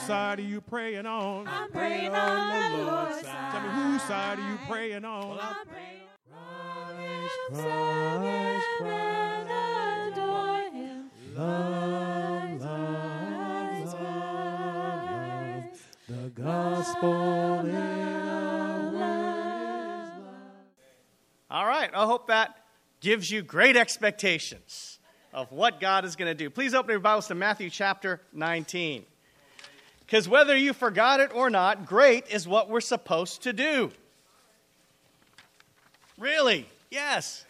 whose side are you praying on? I'm praying on the Lord's side. Tell me whose side are you praying on? Well, I'm praying Christ, Christ, adore Him. Love, love, love, love. the gospel in word is love. All right, I hope that gives you great expectations of what God is going to do. Please open your Bibles to Matthew chapter 19. Because whether you forgot it or not, great is what we're supposed to do. Really? Yes.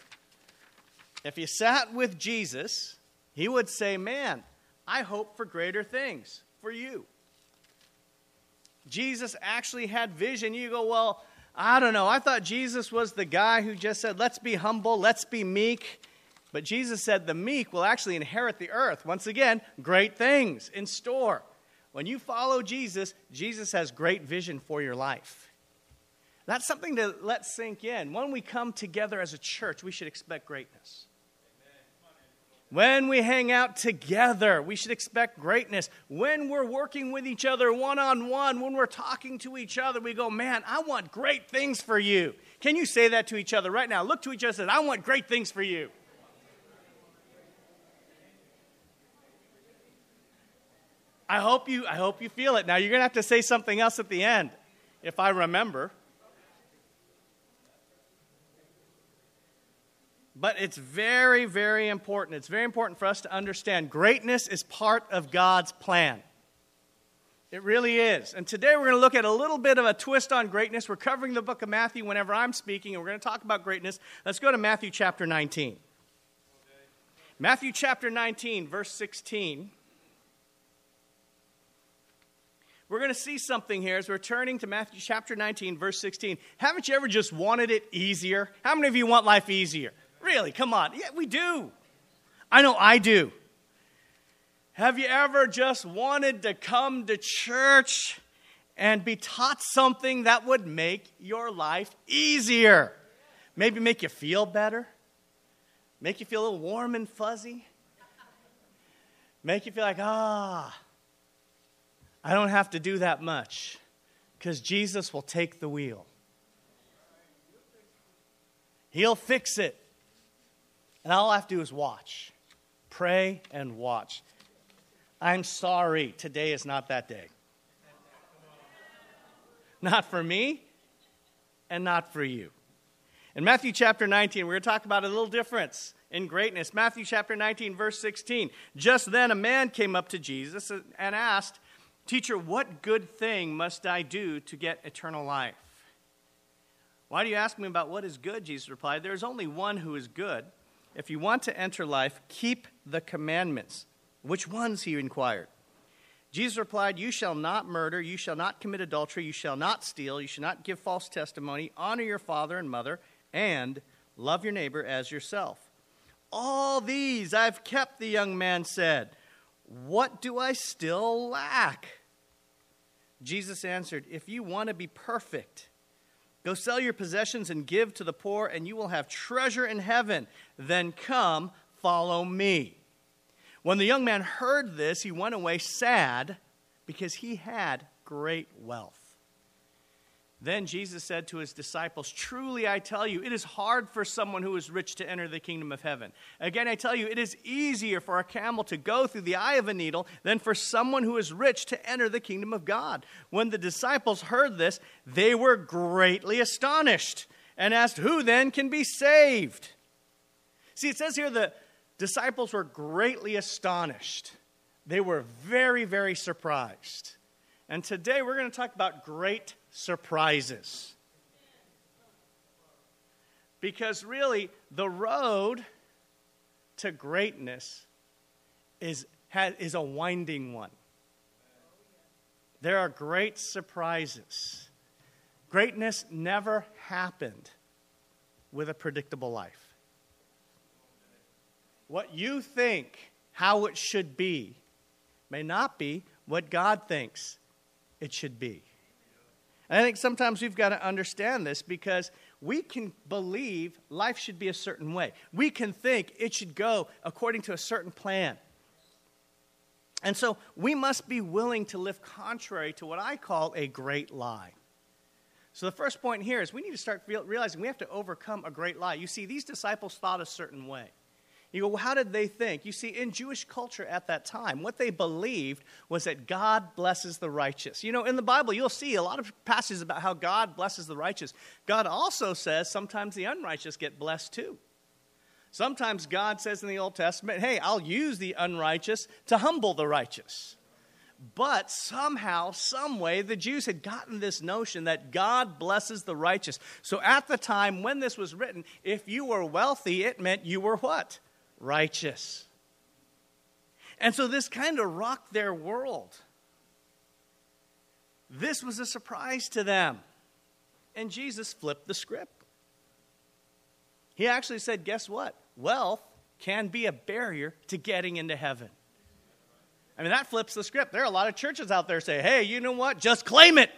If you sat with Jesus, he would say, Man, I hope for greater things for you. Jesus actually had vision. You go, Well, I don't know. I thought Jesus was the guy who just said, Let's be humble, let's be meek. But Jesus said, The meek will actually inherit the earth. Once again, great things in store. When you follow Jesus, Jesus has great vision for your life. That's something to let sink in. When we come together as a church, we should expect greatness. When we hang out together, we should expect greatness. When we're working with each other one on one, when we're talking to each other, we go, Man, I want great things for you. Can you say that to each other right now? Look to each other and say, I want great things for you. I hope you, I hope you feel it. Now, you're going to have to say something else at the end, if I remember. But it's very, very important. It's very important for us to understand greatness is part of God's plan. It really is. And today we're going to look at a little bit of a twist on greatness. We're covering the book of Matthew whenever I'm speaking, and we're going to talk about greatness. Let's go to Matthew chapter 19. Matthew chapter 19, verse 16. We're going to see something here as we're turning to Matthew chapter 19, verse 16. Haven't you ever just wanted it easier? How many of you want life easier? Really? Come on. Yeah, we do. I know I do. Have you ever just wanted to come to church and be taught something that would make your life easier? Maybe make you feel better? Make you feel a little warm and fuzzy? Make you feel like, ah, I don't have to do that much because Jesus will take the wheel. He'll fix it. And all I have to do is watch, pray, and watch. I'm sorry, today is not that day. Not for me, and not for you. In Matthew chapter 19, we're going to talk about a little difference in greatness. Matthew chapter 19, verse 16. Just then a man came up to Jesus and asked, Teacher, what good thing must I do to get eternal life? Why do you ask me about what is good? Jesus replied, There is only one who is good. If you want to enter life, keep the commandments. Which ones? He inquired. Jesus replied, You shall not murder, you shall not commit adultery, you shall not steal, you shall not give false testimony, honor your father and mother, and love your neighbor as yourself. All these I've kept, the young man said. What do I still lack? Jesus answered, If you want to be perfect, Go sell your possessions and give to the poor, and you will have treasure in heaven. Then come, follow me. When the young man heard this, he went away sad because he had great wealth. Then Jesus said to his disciples, Truly I tell you, it is hard for someone who is rich to enter the kingdom of heaven. Again, I tell you, it is easier for a camel to go through the eye of a needle than for someone who is rich to enter the kingdom of God. When the disciples heard this, they were greatly astonished and asked, Who then can be saved? See, it says here the disciples were greatly astonished. They were very, very surprised. And today we're going to talk about great surprises. Because really, the road to greatness is, is a winding one. There are great surprises. Greatness never happened with a predictable life. What you think how it should be may not be what God thinks it should be. And I think sometimes we've got to understand this because we can believe life should be a certain way. We can think it should go according to a certain plan. And so we must be willing to live contrary to what I call a great lie. So the first point here is we need to start realizing we have to overcome a great lie. You see, these disciples thought a certain way. You go, well, how did they think? You see, in Jewish culture at that time, what they believed was that God blesses the righteous. You know, in the Bible, you'll see a lot of passages about how God blesses the righteous. God also says sometimes the unrighteous get blessed too. Sometimes God says in the Old Testament, hey, I'll use the unrighteous to humble the righteous. But somehow, some way, the Jews had gotten this notion that God blesses the righteous. So at the time when this was written, if you were wealthy, it meant you were what? Righteous. And so this kind of rocked their world. This was a surprise to them. And Jesus flipped the script. He actually said, Guess what? Wealth can be a barrier to getting into heaven. I mean, that flips the script. There are a lot of churches out there say, hey, you know what? Just claim it.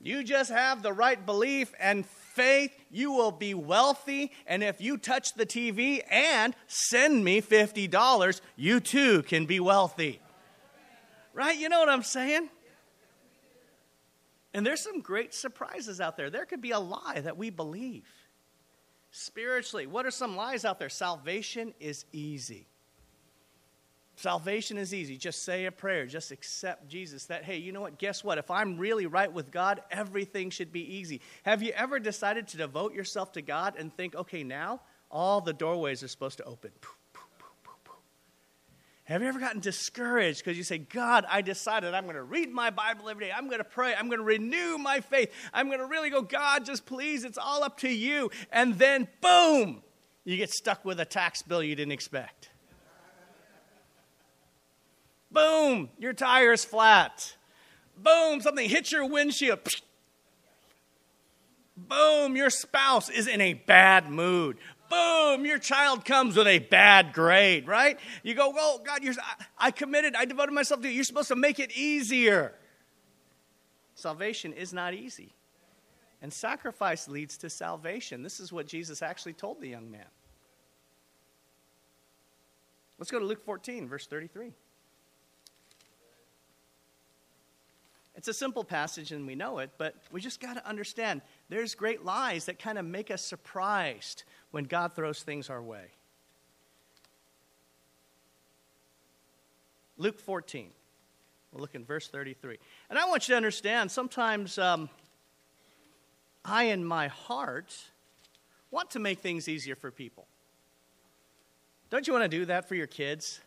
You just have the right belief and faith, you will be wealthy. And if you touch the TV and send me $50, you too can be wealthy. Right? You know what I'm saying? And there's some great surprises out there. There could be a lie that we believe. Spiritually, what are some lies out there? Salvation is easy. Salvation is easy. Just say a prayer. Just accept Jesus. That, hey, you know what? Guess what? If I'm really right with God, everything should be easy. Have you ever decided to devote yourself to God and think, okay, now all the doorways are supposed to open? Have you ever gotten discouraged because you say, God, I decided I'm going to read my Bible every day. I'm going to pray. I'm going to renew my faith. I'm going to really go, God, just please, it's all up to you. And then, boom, you get stuck with a tax bill you didn't expect. Boom, your tire's flat. Boom, something hits your windshield. Boom, your spouse is in a bad mood boom, your child comes with a bad grade, right? You go, oh, God, you're, I committed, I devoted myself to you. You're supposed to make it easier. Salvation is not easy. And sacrifice leads to salvation. This is what Jesus actually told the young man. Let's go to Luke 14, verse 33. It's a simple passage and we know it, but we just got to understand there's great lies that kind of make us surprised when God throws things our way. Luke 14. We'll look in verse 33. And I want you to understand sometimes um, I, in my heart, want to make things easier for people. Don't you want to do that for your kids?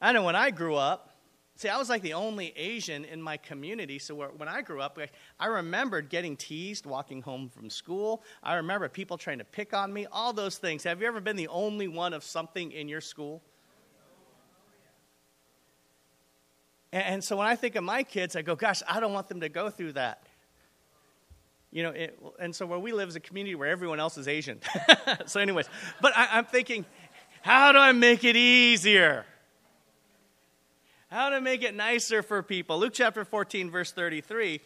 I know when I grew up, See, I was like the only Asian in my community. So when I grew up, I remembered getting teased walking home from school. I remember people trying to pick on me, all those things. Have you ever been the only one of something in your school? And so when I think of my kids, I go, gosh, I don't want them to go through that. You know, it, and so where we live is a community where everyone else is Asian. so, anyways, but I, I'm thinking, how do I make it easier? How to make it nicer for people. Luke chapter 14, verse 33.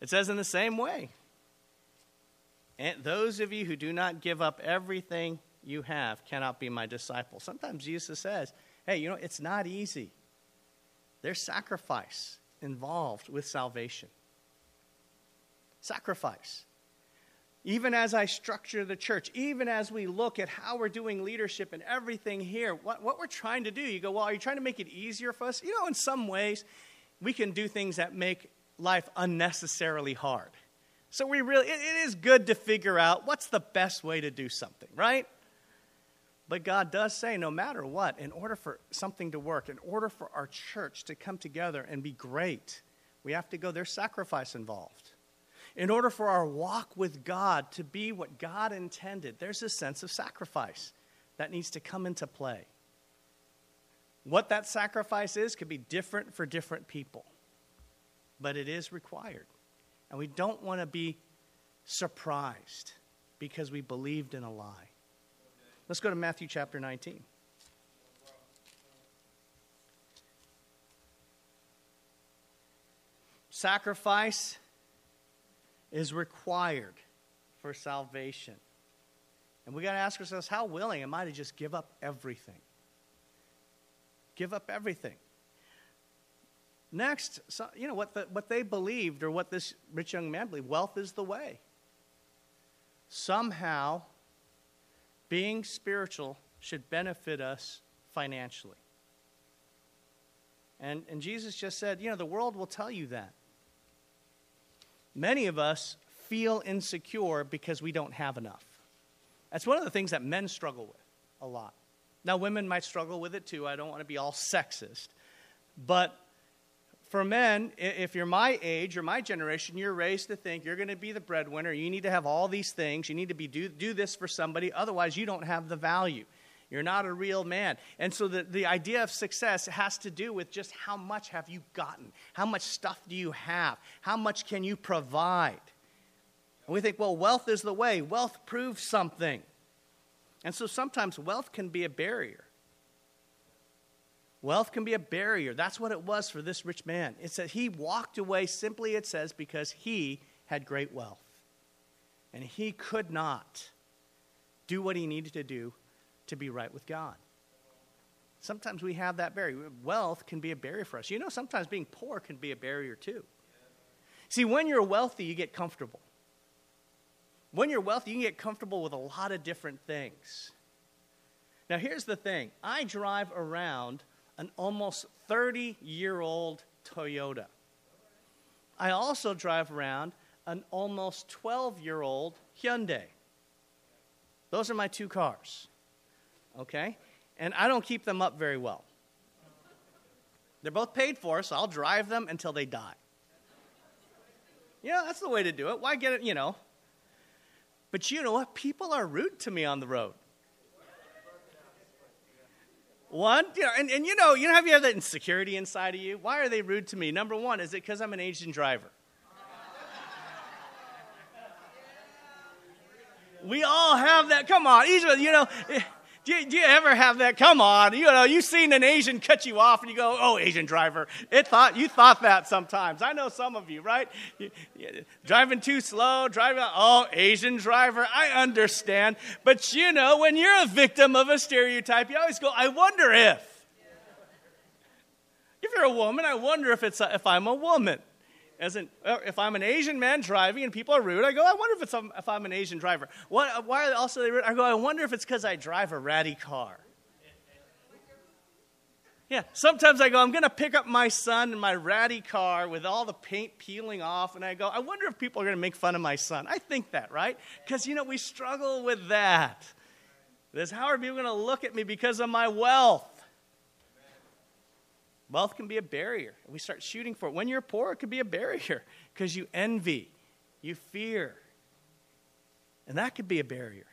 It says, in the same way, and those of you who do not give up everything you have cannot be my disciples. Sometimes Jesus says, hey, you know, it's not easy. There's sacrifice involved with salvation. Sacrifice even as I structure the church, even as we look at how we're doing leadership and everything here, what, what we're trying to do, you go, well, are you trying to make it easier for us? You know, in some ways, we can do things that make life unnecessarily hard. So we really, it, it is good to figure out what's the best way to do something, right? But God does say, no matter what, in order for something to work, in order for our church to come together and be great, we have to go, there's sacrifice involved in order for our walk with God to be what God intended, there's a sense of sacrifice that needs to come into play. What that sacrifice is could be different for different people, but it is required. And we don't want to be surprised because we believed in a lie. Let's go to Matthew chapter 19. Sacrifice is required for salvation. And we got to ask ourselves, how willing am I to just give up everything? Give up everything. Next, so, you know, what, the, what they believed, or what this rich young man believed, wealth is the way. Somehow, being spiritual should benefit us financially. And, and Jesus just said, you know, the world will tell you that. Many of us feel insecure because we don't have enough. That's one of the things that men struggle with a lot. Now, women might struggle with it too. I don't want to be all sexist. But for men, if you're my age or my generation, you're raised to think you're going to be the breadwinner. You need to have all these things. You need to be do, do this for somebody. Otherwise, you don't have the value. You're not a real man. And so the, the idea of success has to do with just how much have you gotten? How much stuff do you have? How much can you provide? And we think, well, wealth is the way. Wealth proves something. And so sometimes wealth can be a barrier. Wealth can be a barrier. That's what it was for this rich man. It says he walked away simply, it says, because he had great wealth. And he could not do what he needed to do to be right with God. Sometimes we have that barrier. Wealth can be a barrier for us. You know, sometimes being poor can be a barrier too. See, when you're wealthy, you get comfortable. When you're wealthy, you can get comfortable with a lot of different things. Now, here's the thing I drive around an almost 30 year old Toyota. I also drive around an almost 12 year old Hyundai. Those are my two cars. Okay? And I don't keep them up very well. They're both paid for, so I'll drive them until they die. Yeah, that's the way to do it. Why get it, you know? But you know what? People are rude to me on the road. One, you know, and, and you know, you know, have you have that insecurity inside of you? Why are they rude to me? Number one, is it because I'm an Asian driver? we all have that. Come on, you know. Do you, do you, ever have that? Come on, you know, you've seen an Asian cut you off, and you go, "Oh, Asian driver." It thought you thought that sometimes. I know some of you, right? You, you, driving too slow, driving. Oh, Asian driver. I understand, but you know, when you're a victim of a stereotype, you always go, "I wonder if." If you're a woman, I wonder if it's a, if I'm a woman. As uh, if I'm an Asian man driving and people are rude, I go, I wonder if, it's, if I'm an Asian driver. What, why are they also they rude? I go, I wonder if it's because I drive a ratty car. Yeah, sometimes I go, I'm going to pick up my son in my ratty car with all the paint peeling off, and I go, I wonder if people are going to make fun of my son. I think that, right? Because, you know, we struggle with that. This, how are people going to look at me because of my wealth? Wealth can be a barrier. We start shooting for it. When you're poor, it can be a barrier because you envy, you fear. And that could be a barrier.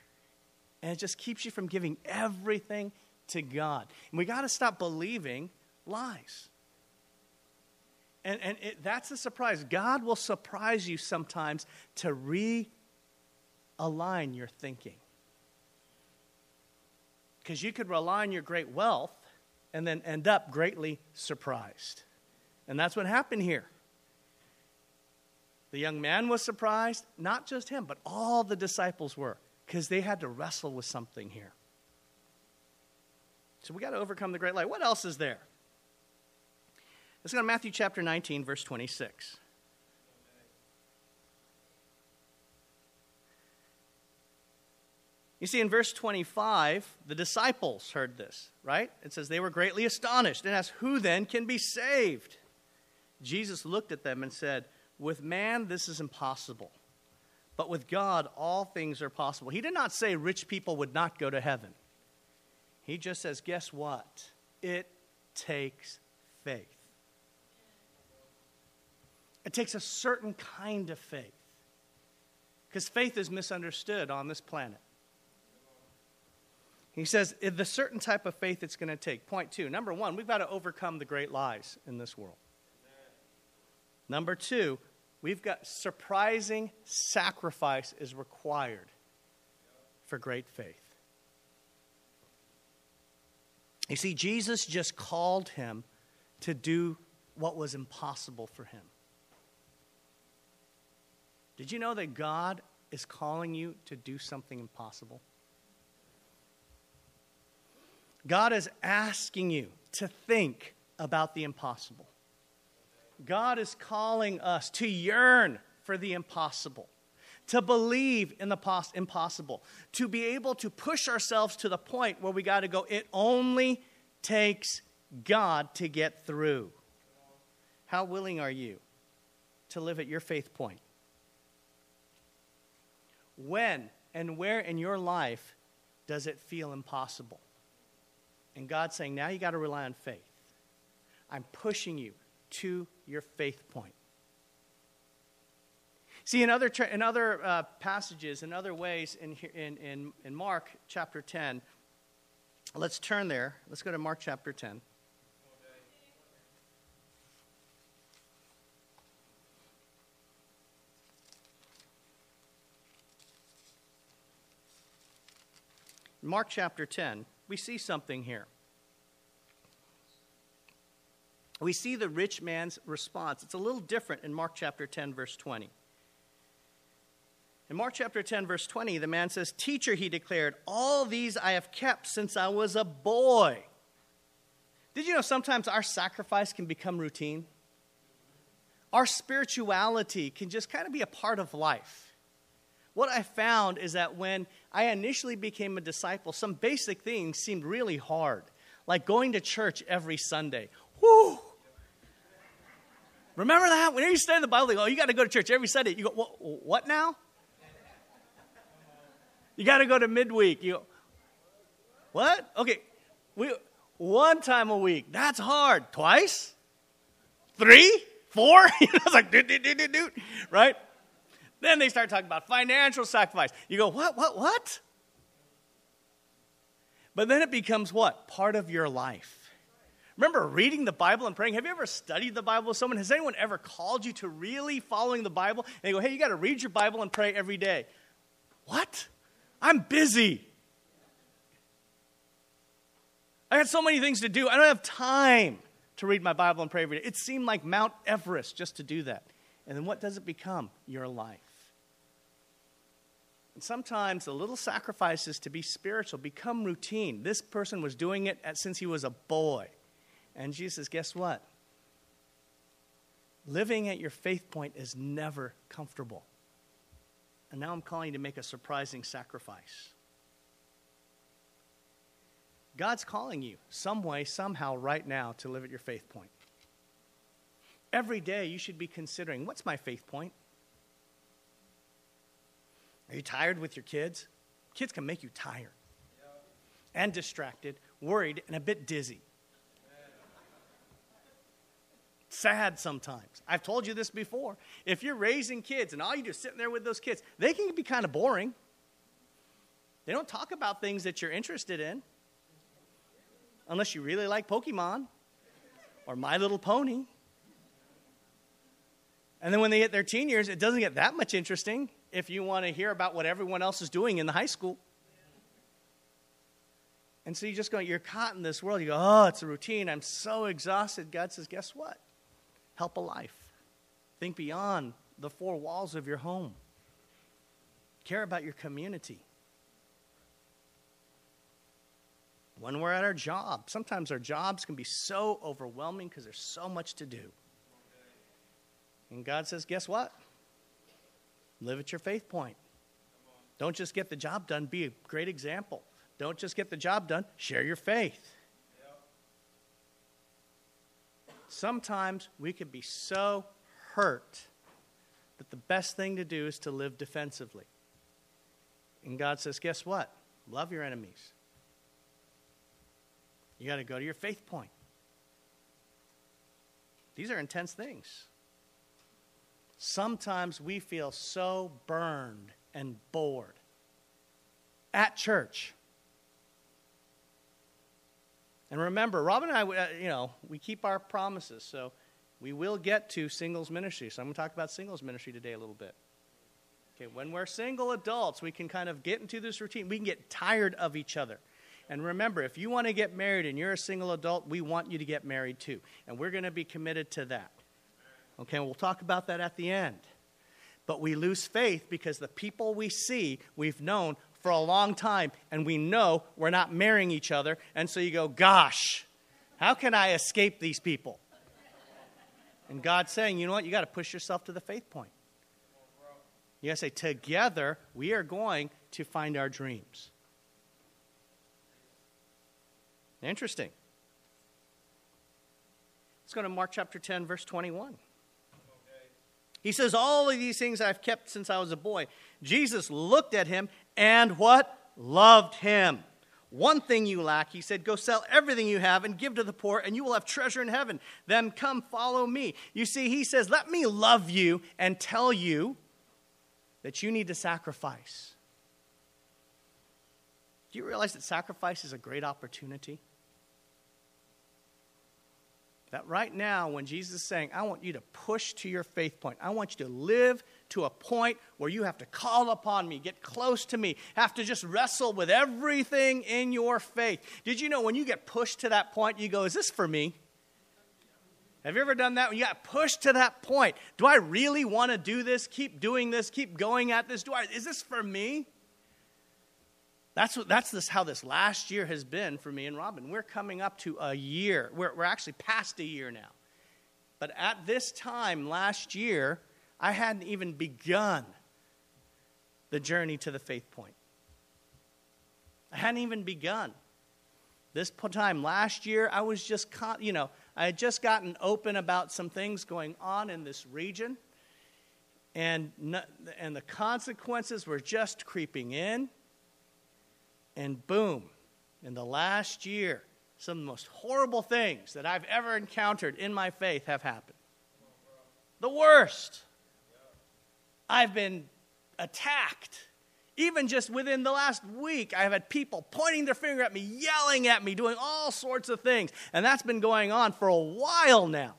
And it just keeps you from giving everything to God. And we got to stop believing lies. And, and it, that's a surprise. God will surprise you sometimes to realign your thinking. Because you could rely on your great wealth and then end up greatly surprised. And that's what happened here. The young man was surprised, not just him, but all the disciples were, because they had to wrestle with something here. So we got to overcome the great light. What else is there? Let's go to Matthew chapter 19, verse 26. You see, in verse 25, the disciples heard this, right? It says they were greatly astonished and asked, Who then can be saved? Jesus looked at them and said, With man, this is impossible. But with God, all things are possible. He did not say rich people would not go to heaven. He just says, Guess what? It takes faith. It takes a certain kind of faith. Because faith is misunderstood on this planet. He says the certain type of faith it's going to take. Point two. Number one, we've got to overcome the great lies in this world. Number two, we've got surprising sacrifice is required for great faith. You see, Jesus just called him to do what was impossible for him. Did you know that God is calling you to do something impossible? God is asking you to think about the impossible. God is calling us to yearn for the impossible, to believe in the pos- impossible, to be able to push ourselves to the point where we got to go, it only takes God to get through. How willing are you to live at your faith point? When and where in your life does it feel impossible? And God's saying, now you got to rely on faith. I'm pushing you to your faith point. See, in other, in other uh, passages, in other ways, in, in, in, in Mark chapter 10, let's turn there. Let's go to Mark chapter 10. Mark chapter 10, we see something here. We see the rich man's response. It's a little different in Mark chapter 10, verse 20. In Mark chapter 10, verse 20, the man says, Teacher, he declared, all these I have kept since I was a boy. Did you know sometimes our sacrifice can become routine? Our spirituality can just kind of be a part of life what I found is that when I initially became a disciple, some basic things seemed really hard, like going to church every Sunday. Whoo! Remember that? Whenever you study the Bible, they go, oh, you got to go to church every Sunday. You go, what, now? You got to go to midweek. You go, what? Okay, we, one time a week. That's hard. Twice? Three? Four? know, it's like, do, do, do, do, do, right? Then they start talking about financial sacrifice. You go, what, what, what? But then it becomes what? Part of your life. Remember reading the Bible and praying? Have you ever studied the Bible with someone? Has anyone ever called you to really following the Bible? And they go, hey, you got to read your Bible and pray every day. What? I'm busy. I got so many things to do. I don't have time to read my Bible and pray every day. It seemed like Mount Everest just to do that. And then what does it become? Your life. Sometimes the little sacrifices to be spiritual become routine. This person was doing it since he was a boy. And Jesus guess what? Living at your faith point is never comfortable. And now I'm calling you to make a surprising sacrifice. God's calling you some way, somehow, right now to live at your faith point. Every day you should be considering what's my faith point? Are you tired with your kids? Kids can make you tired and distracted, worried, and a bit dizzy. Sad sometimes. I've told you this before. If you're raising kids and all you do is sitting there with those kids, they can be kind of boring. They don't talk about things that you're interested in unless you really like Pokemon or My Little Pony. And then when they hit their teen years, it doesn't get that much interesting if you want to hear about what everyone else is doing in the high school. And so you just go, you're caught in this world. You go, oh, it's a routine. I'm so exhausted. God says, guess what? Help a life. Think beyond the four walls of your home. Care about your community. When we're at our job, sometimes our jobs can be so overwhelming because there's so much to do. And God says, guess what? Live at your faith point. Don't just get the job done, be a great example. Don't just get the job done, share your faith. Sometimes we can be so hurt that the best thing to do is to live defensively. And God says, guess what? Love your enemies. You got to go to your faith point. These are intense things. Sometimes we feel so burned and bored at church. And remember, Robin and I, uh, you know, we keep our promises. So we will get to singles ministry. So I'm going to talk about singles ministry today a little bit. Okay, when we're single adults, we can kind of get into this routine. We can get tired of each other. And remember, if you want to get married and you're a single adult, we want you to get married too. And we're going to be committed to that. Okay, we'll talk about that at the end. But we lose faith because the people we see, we've known for a long time and we know we're not marrying each other. And so you go, gosh, how can I escape these people? And God's saying, you know what? You got to push yourself to the faith point. You got to say, together, we are going to find our dreams. Interesting. Let's go to Mark chapter 10, verse 21. He says, All of these things I've kept since I was a boy. Jesus looked at him and what? Loved him. One thing you lack, he said, go sell everything you have and give to the poor, and you will have treasure in heaven. Then come follow me. You see, he says, Let me love you and tell you that you need to sacrifice. Do you realize that sacrifice is a great opportunity? That right now, when Jesus is saying, I want you to push to your faith point, I want you to live to a point where you have to call upon me, get close to me, have to just wrestle with everything in your faith. Did you know when you get pushed to that point, you go, Is this for me? Have you ever done that? When you got pushed to that point, do I really want to do this? Keep doing this? Keep going at this? Do I? Is this for me? That's, what, that's this, how this last year has been for me and Robin. We're coming up to a year. We're, we're actually past a year now. But at this time last year, I hadn't even begun the journey to the faith point. I hadn't even begun. This time last year, I was just, you know, I had just gotten open about some things going on in this region, and, and the consequences were just creeping in. And boom, in the last year, some of the most horrible things that I've ever encountered in my faith have happened. The worst. I've been attacked. Even just within the last week, I've had people pointing their finger at me, yelling at me, doing all sorts of things. And that's been going on for a while now.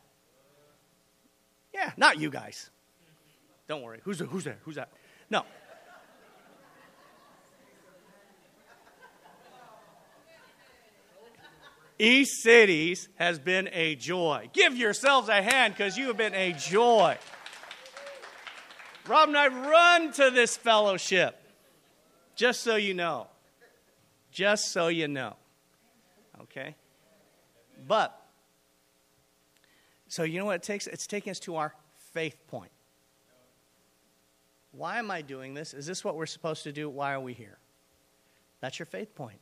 Yeah, not you guys. Don't worry. Who's, who's there? Who's that? No. East Cities has been a joy. Give yourselves a hand because you have been a joy. Rob and I run to this fellowship, just so you know. Just so you know. Okay? But, so you know what it takes? It's taking us to our faith point. Why am I doing this? Is this what we're supposed to do? Why are we here? That's your faith point.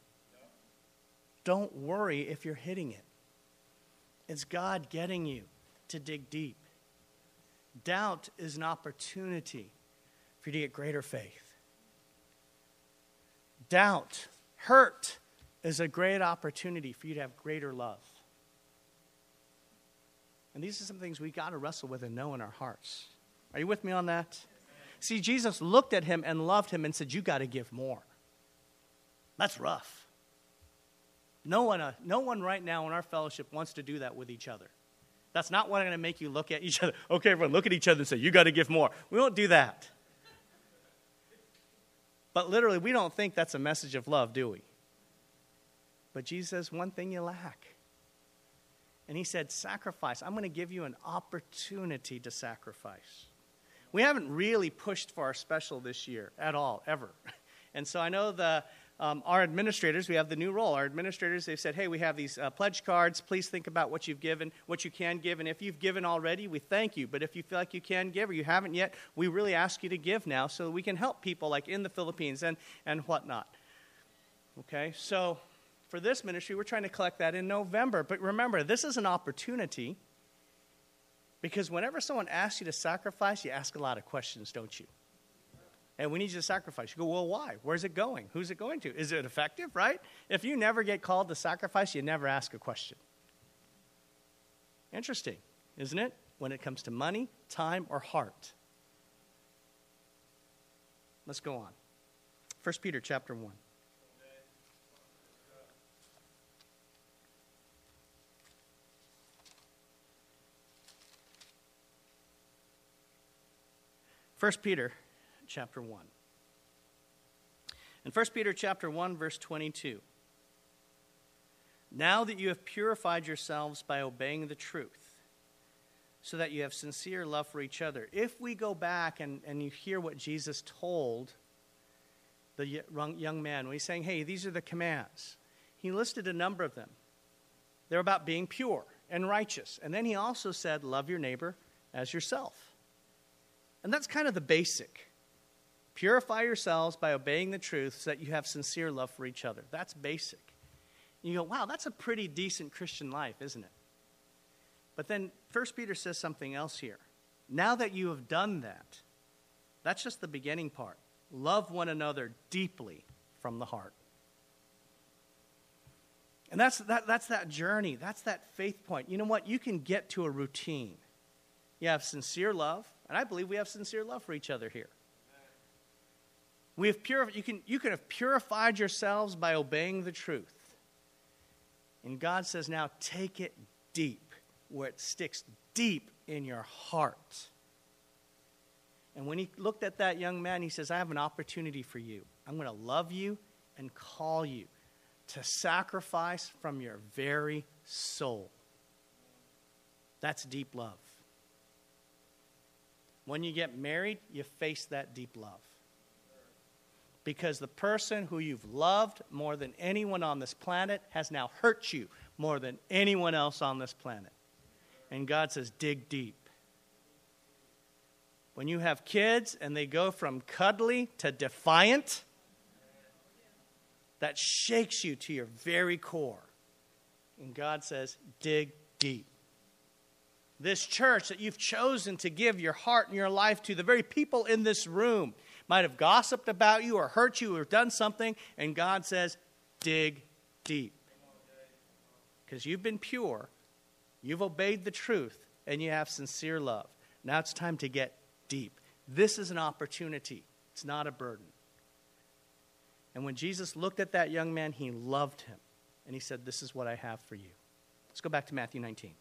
Don't worry if you're hitting it. It's God getting you to dig deep. Doubt is an opportunity for you to get greater faith. Doubt, hurt, is a great opportunity for you to have greater love. And these are some things we got to wrestle with and know in our hearts. Are you with me on that? See, Jesus looked at him and loved him and said, You got to give more. That's rough. No one, uh, no one right now in our fellowship wants to do that with each other. That's not what I'm going to make you look at each other. Okay, everyone, look at each other and say, You got to give more. We won't do that. But literally, we don't think that's a message of love, do we? But Jesus says, One thing you lack. And he said, Sacrifice. I'm going to give you an opportunity to sacrifice. We haven't really pushed for our special this year at all, ever. And so I know the um, our administrators, we have the new role. Our administrators, they've said, hey, we have these uh, pledge cards. Please think about what you've given, what you can give. And if you've given already, we thank you. But if you feel like you can give or you haven't yet, we really ask you to give now so we can help people like in the Philippines and, and whatnot. Okay, so for this ministry, we're trying to collect that in November. But remember, this is an opportunity because whenever someone asks you to sacrifice, you ask a lot of questions, don't you? And we need you to sacrifice. You go, well, why? Where's it going? Who's it going to? Is it effective, right? If you never get called to sacrifice, you never ask a question. Interesting, isn't it? When it comes to money, time, or heart. Let's go on. 1 Peter chapter 1. First Peter chapter 1. In 1 Peter chapter 1 verse 22. Now that you have purified yourselves by obeying the truth, so that you have sincere love for each other. If we go back and, and you hear what Jesus told the young man when he's saying, hey, these are the commands. He listed a number of them. They're about being pure and righteous. And then he also said, love your neighbor as yourself. And that's kind of the basic. Purify yourselves by obeying the truth so that you have sincere love for each other. That's basic. You go, wow, that's a pretty decent Christian life, isn't it? But then 1 Peter says something else here. Now that you have done that, that's just the beginning part. Love one another deeply from the heart. And that's that, that's that journey. That's that faith point. You know what? You can get to a routine. You have sincere love, and I believe we have sincere love for each other here. We have purified, you, can, you can have purified yourselves by obeying the truth. And God says, now take it deep, where it sticks deep in your heart. And when he looked at that young man, he says, I have an opportunity for you. I'm going to love you and call you to sacrifice from your very soul. That's deep love. When you get married, you face that deep love. Because the person who you've loved more than anyone on this planet has now hurt you more than anyone else on this planet. And God says, dig deep. When you have kids and they go from cuddly to defiant, that shakes you to your very core. And God says, dig deep. This church that you've chosen to give your heart and your life to, the very people in this room might have gossiped about you or hurt you or done something, and God says, dig deep. Because you've been pure, you've obeyed the truth, and you have sincere love. Now it's time to get deep. This is an opportunity, it's not a burden. And when Jesus looked at that young man, he loved him. And he said, This is what I have for you. Let's go back to Matthew 19.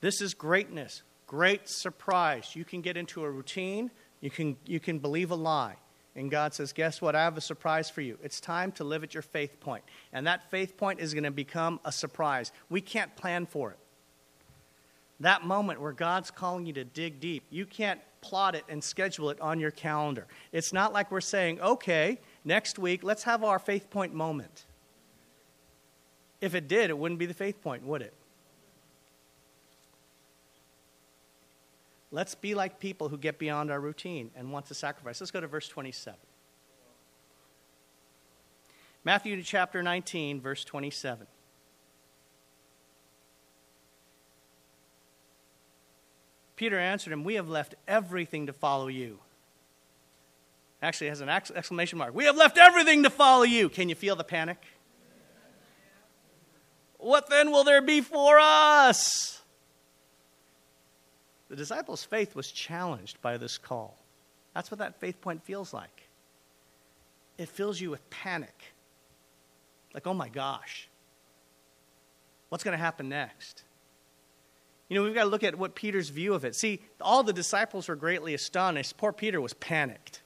This is greatness, great surprise. You can get into a routine, you can, you can believe a lie. And God says, Guess what? I have a surprise for you. It's time to live at your faith point. And that faith point is going to become a surprise. We can't plan for it. That moment where God's calling you to dig deep, you can't plot it and schedule it on your calendar. It's not like we're saying, okay, next week, let's have our faith point moment. If it did, it wouldn't be the faith point, would it? Let's be like people who get beyond our routine and want to sacrifice. Let's go to verse 27. Matthew chapter 19, verse 27. Peter answered him, We have left everything to follow you. Actually, has an exclamation mark. We have left everything to follow you. Can you feel the panic? What then will there be for us? The disciples' faith was challenged by this call. That's what that faith point feels like. It fills you with panic. Like, oh my gosh, what's going to happen next? You know, we've got to look at what Peter's view of it. See, all the disciples were greatly astonished. Poor Peter was panicked.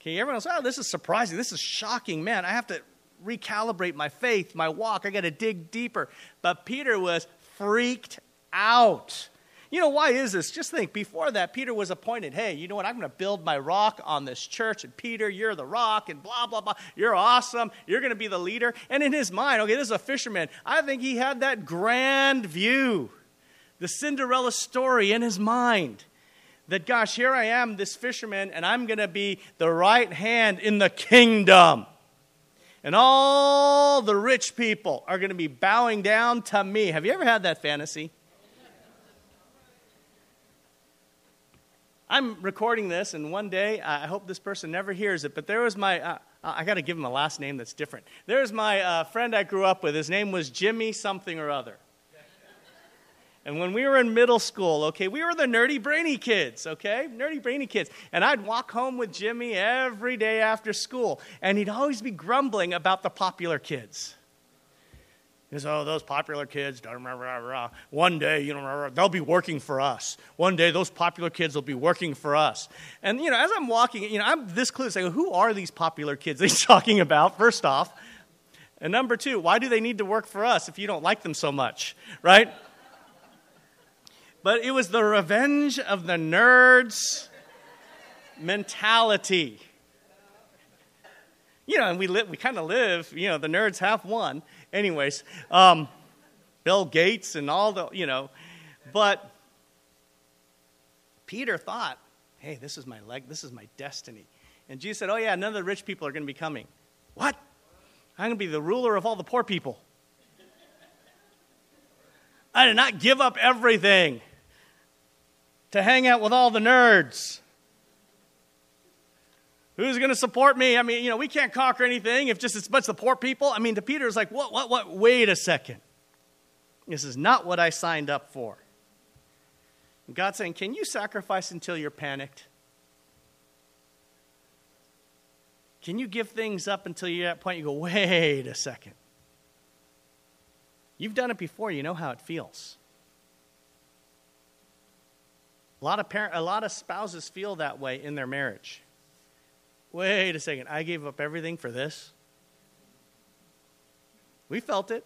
Okay, everyone else, oh, this is surprising. This is shocking. Man, I have to recalibrate my faith, my walk. I got to dig deeper. But Peter was freaked out. You know, why is this? Just think, before that, Peter was appointed, hey, you know what? I'm going to build my rock on this church, and Peter, you're the rock, and blah, blah, blah. You're awesome. You're going to be the leader. And in his mind, okay, this is a fisherman. I think he had that grand view, the Cinderella story in his mind. That, gosh, here I am, this fisherman, and I'm going to be the right hand in the kingdom. And all the rich people are going to be bowing down to me. Have you ever had that fantasy? I'm recording this, and one day, I hope this person never hears it, but there was my, uh, I got to give him a last name that's different. There's my uh, friend I grew up with. His name was Jimmy something or other. And when we were in middle school, okay, we were the nerdy, brainy kids, okay? Nerdy, brainy kids. And I'd walk home with Jimmy every day after school, and he'd always be grumbling about the popular kids. He says, oh, those popular kids, won day, you know, they'll be working for us. One day, those popular kids will be working for us. And, you know, as I'm walking, you know, I'm this. I go, who are these popular kids he's talking about, first off? And number two, why do they need to work for us if you don't like them so much, right? but it was the revenge of the nerds mentality. You know, and we live, we kind of live, you know, the nerds have one. Anyways, um, Bill Gates and all the, you know, but Peter thought, hey, this is my leg, this is my destiny. And Jesus said, oh, yeah, none of the rich people are going to be coming. What? I'm going to be the ruler of all the poor people. I did not give up everything to hang out with all the nerds. Who's going to support me? I mean, you know, we can't conquer anything if just it's bunch of poor people. I mean, to Peter, it's like, what, what, what? Wait a second. This is not what I signed up for. And God's saying, Can you sacrifice until you're panicked? Can you give things up until you're at that point you go, wait a second? You've done it before, you know how it feels. A lot of, parent, a lot of spouses feel that way in their marriage. Wait a second, I gave up everything for this? We felt it.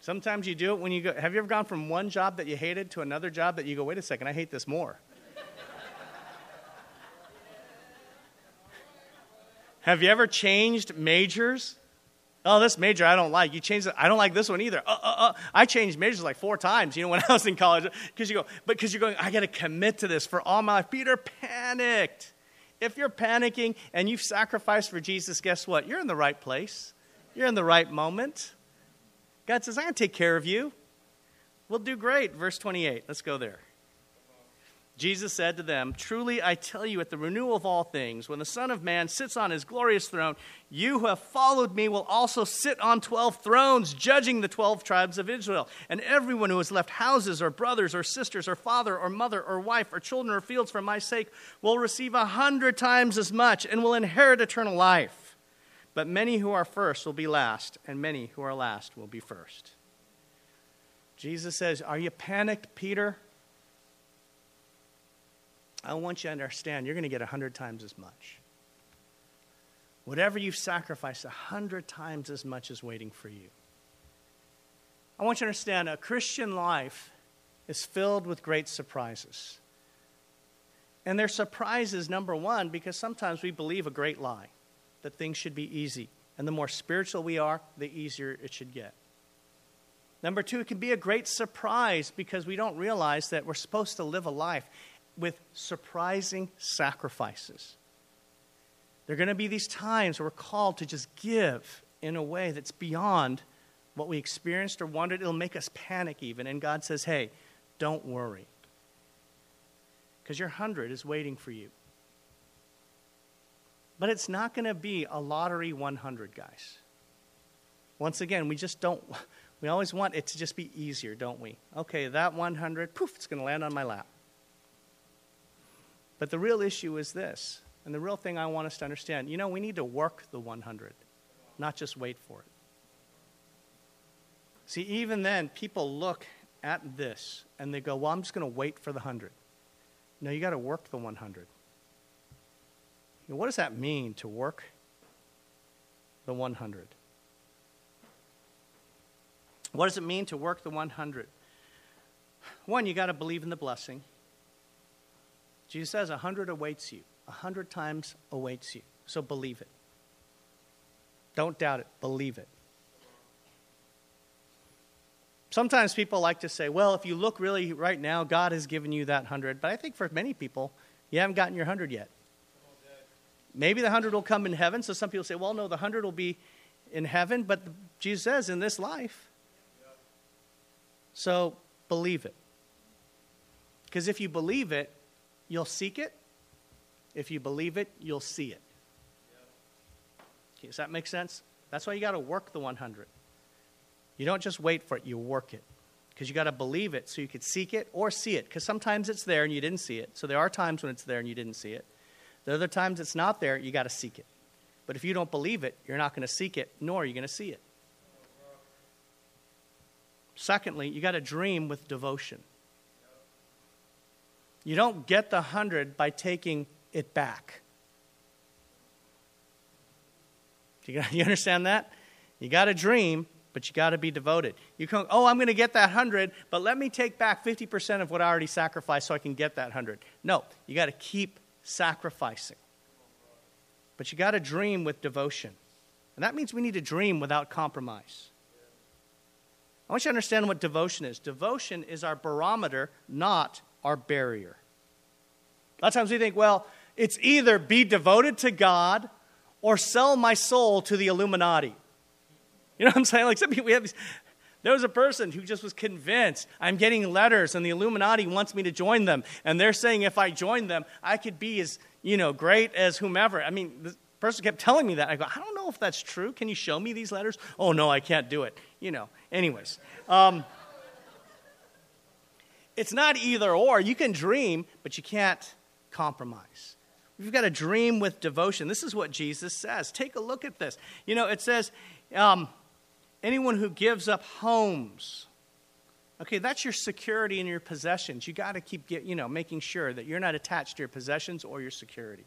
Sometimes you do it when you go. Have you ever gone from one job that you hated to another job that you go, wait a second, I hate this more? Have you ever changed majors? Oh, this major I don't like. You changed it. I don't like this one either. Uh, uh, uh. I changed majors like four times, you know, when I was in college. Because you go, but because you're going, I got to commit to this for all my life. Peter panicked. If you're panicking and you've sacrificed for Jesus, guess what? You're in the right place. You're in the right moment. God says, I'm going to take care of you. We'll do great. Verse 28. Let's go there. Jesus said to them, Truly I tell you, at the renewal of all things, when the Son of Man sits on his glorious throne, you who have followed me will also sit on twelve thrones, judging the twelve tribes of Israel. And everyone who has left houses, or brothers, or sisters, or father, or mother, or wife, or children, or fields for my sake will receive a hundred times as much and will inherit eternal life. But many who are first will be last, and many who are last will be first. Jesus says, Are you panicked, Peter? I want you to understand you're going to get a hundred times as much. Whatever you've sacrificed, a hundred times as much is waiting for you. I want you to understand a Christian life is filled with great surprises. And they're surprises, number one, because sometimes we believe a great lie that things should be easy. And the more spiritual we are, the easier it should get. Number two, it can be a great surprise because we don't realize that we're supposed to live a life with surprising sacrifices. There are going to be these times where we're called to just give in a way that's beyond what we experienced or wanted. It'll make us panic even. And God says, hey, don't worry. Because your hundred is waiting for you. But it's not going to be a lottery 100, guys. Once again, we just don't, we always want it to just be easier, don't we? Okay, that 100, poof, it's going to land on my lap. But the real issue is this, and the real thing I want us to understand you know, we need to work the 100, not just wait for it. See, even then, people look at this and they go, well, I'm just going to wait for the 100. No, you got to work the 100. You know, what does that mean to work the 100? What does it mean to work the 100? One, you got to believe in the blessing. Jesus says, a hundred awaits you. A hundred times awaits you. So believe it. Don't doubt it. Believe it. Sometimes people like to say, well, if you look really right now, God has given you that hundred. But I think for many people, you haven't gotten your hundred yet. Maybe the hundred will come in heaven. So some people say, well, no, the hundred will be in heaven. But Jesus says, in this life. So believe it. Because if you believe it, You'll seek it. If you believe it, you'll see it. Okay, does that make sense? That's why you got to work the 100. You don't just wait for it, you work it. Because you got to believe it so you could seek it or see it. Because sometimes it's there and you didn't see it. So there are times when it's there and you didn't see it. The other times it's not there, you got to seek it. But if you don't believe it, you're not going to seek it, nor are you going to see it. Secondly, you got to dream with devotion. You don't get the hundred by taking it back. You, understand that? You got a dream, but you got to be devoted. You can oh, I'm going to get that 100, but let me take back 50% of what I already sacrificed so I can get that 100. No, you got to keep sacrificing. But you got to dream with devotion. And that means we need to dream without compromise. I want you to understand what devotion is. Devotion is our barometer, not our barrier. A lot of times we think, well, it's either be devoted to God or sell my soul to the Illuminati. You know what I'm saying? Like some people, we have these. There was a person who just was convinced I'm getting letters and the Illuminati wants me to join them. And they're saying if I join them, I could be as, you know, great as whomever. I mean, the person kept telling me that. I go, I don't know if that's true. Can you show me these letters? Oh, no, I can't do it. You know, anyways. Um, it's not either or. You can dream, but you can't compromise. We've got to dream with devotion. This is what Jesus says. Take a look at this. You know, it says, um, anyone who gives up homes, okay, that's your security and your possessions. You got to keep, get, you know, making sure that you're not attached to your possessions or your security.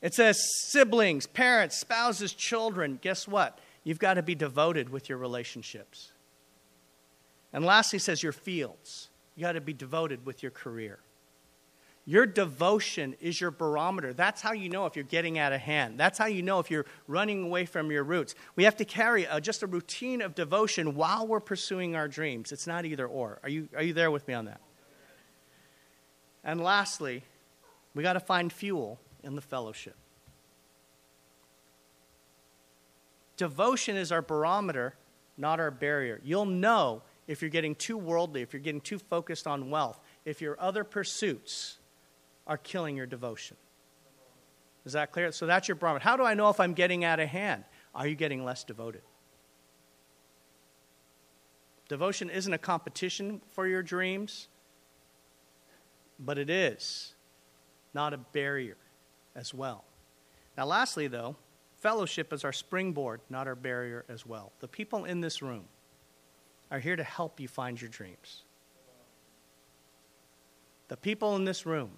It says siblings, parents, spouses, children. Guess what? You've got to be devoted with your relationships. And lastly, it says your fields. You got to be devoted with your career. Your devotion is your barometer. That's how you know if you're getting out of hand. That's how you know if you're running away from your roots. We have to carry a, just a routine of devotion while we're pursuing our dreams. It's not either or. Are you, are you there with me on that? And lastly, we got to find fuel in the fellowship. Devotion is our barometer, not our barrier. You'll know if you're getting too worldly, if you're getting too focused on wealth, if your other pursuits are killing your devotion. Is that clear? So that's your barometer. How do I know if I'm getting out of hand? Are you getting less devoted? Devotion isn't a competition for your dreams, but it is not a barrier as well. Now, lastly, though, fellowship is our springboard, not our barrier as well. The people in this room are here to help you find your dreams. The people in this room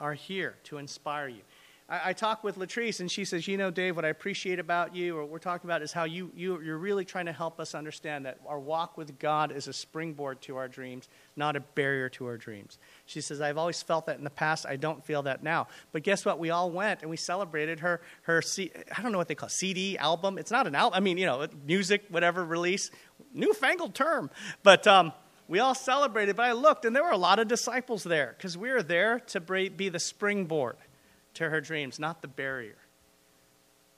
are here to inspire you. I, I talk with Latrice, and she says, You know, Dave, what I appreciate about you, or what we're talking about, is how you, you, you're really trying to help us understand that our walk with God is a springboard to our dreams, not a barrier to our dreams. She says, I've always felt that in the past. I don't feel that now. But guess what? We all went and we celebrated her, her C- I don't know what they call it, CD, album. It's not an album. I mean, you know, music, whatever release. Newfangled term. But, um, we all celebrated, but I looked and there were a lot of disciples there because we were there to be the springboard to her dreams, not the barrier.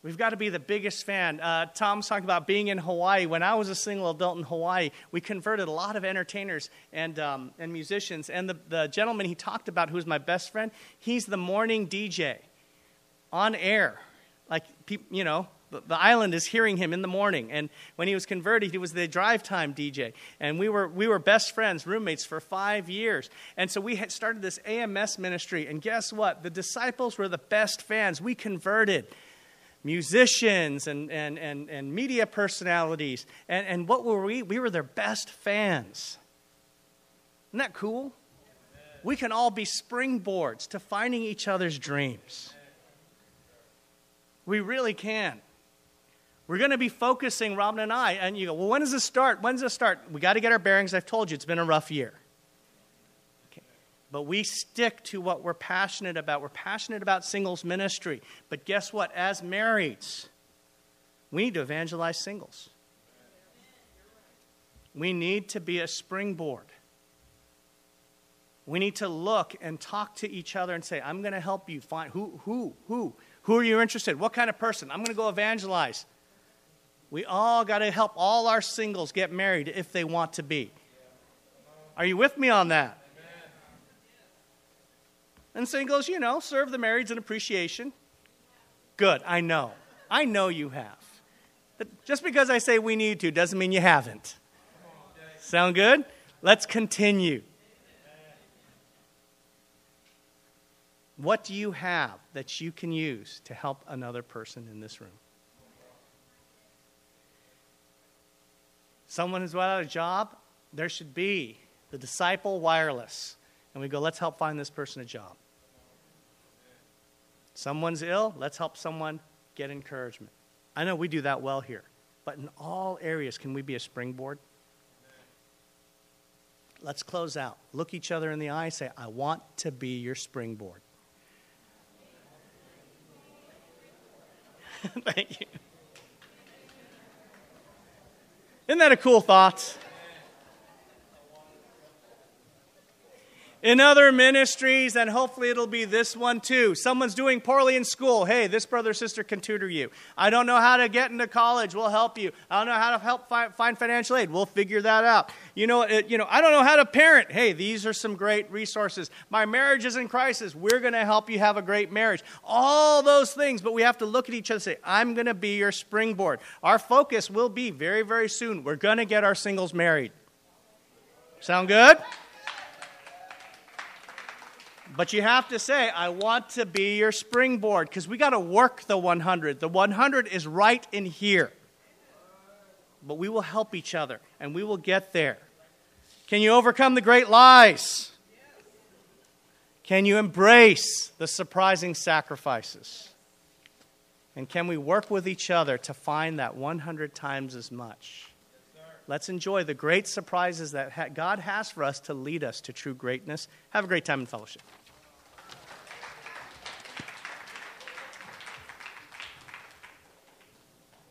We've got to be the biggest fan. Uh, Tom's talking about being in Hawaii. When I was a single adult in Hawaii, we converted a lot of entertainers and, um, and musicians. And the, the gentleman he talked about, who's my best friend, he's the morning DJ on air. Like, you know, the island is hearing him in the morning. And when he was converted, he was the drive time DJ. And we were, we were best friends, roommates for five years. And so we had started this AMS ministry. And guess what? The disciples were the best fans. We converted musicians and, and, and, and media personalities. And, and what were we? We were their best fans. Isn't that cool? We can all be springboards to finding each other's dreams. We really can. We're going to be focusing, Robin and I, and you go, well, when does this start? When does this start? We got to get our bearings. I've told you it's been a rough year. Okay. But we stick to what we're passionate about. We're passionate about singles ministry. But guess what? As marrieds, we need to evangelize singles. We need to be a springboard. We need to look and talk to each other and say, I'm going to help you find who, who, who, who are you interested? What kind of person? I'm going to go evangelize. We all got to help all our singles get married if they want to be. Are you with me on that? And singles, you know, serve the marrieds in appreciation. Good, I know. I know you have. But just because I say we need to doesn't mean you haven't. Sound good? Let's continue. What do you have that you can use to help another person in this room? Someone who's without a job, there should be the disciple wireless. And we go, let's help find this person a job. Someone's ill, let's help someone get encouragement. I know we do that well here. but in all areas, can we be a springboard? Let's close out. Look each other in the eye say, I want to be your springboard. Thank you. Isn't that a cool thought? In other ministries, and hopefully it'll be this one too. Someone's doing poorly in school. Hey, this brother sister can tutor you. I don't know how to get into college. We'll help you. I don't know how to help find financial aid. We'll figure that out. You know, it, you know, I don't know how to parent. Hey, these are some great resources. My marriage is in crisis. We're going to help you have a great marriage. All those things, but we have to look at each other and say, I'm going to be your springboard. Our focus will be very, very soon. We're going to get our singles married. Sound good? But you have to say, I want to be your springboard because we got to work the 100. The 100 is right in here. But we will help each other and we will get there. Can you overcome the great lies? Can you embrace the surprising sacrifices? And can we work with each other to find that 100 times as much? Let's enjoy the great surprises that God has for us to lead us to true greatness. Have a great time in fellowship.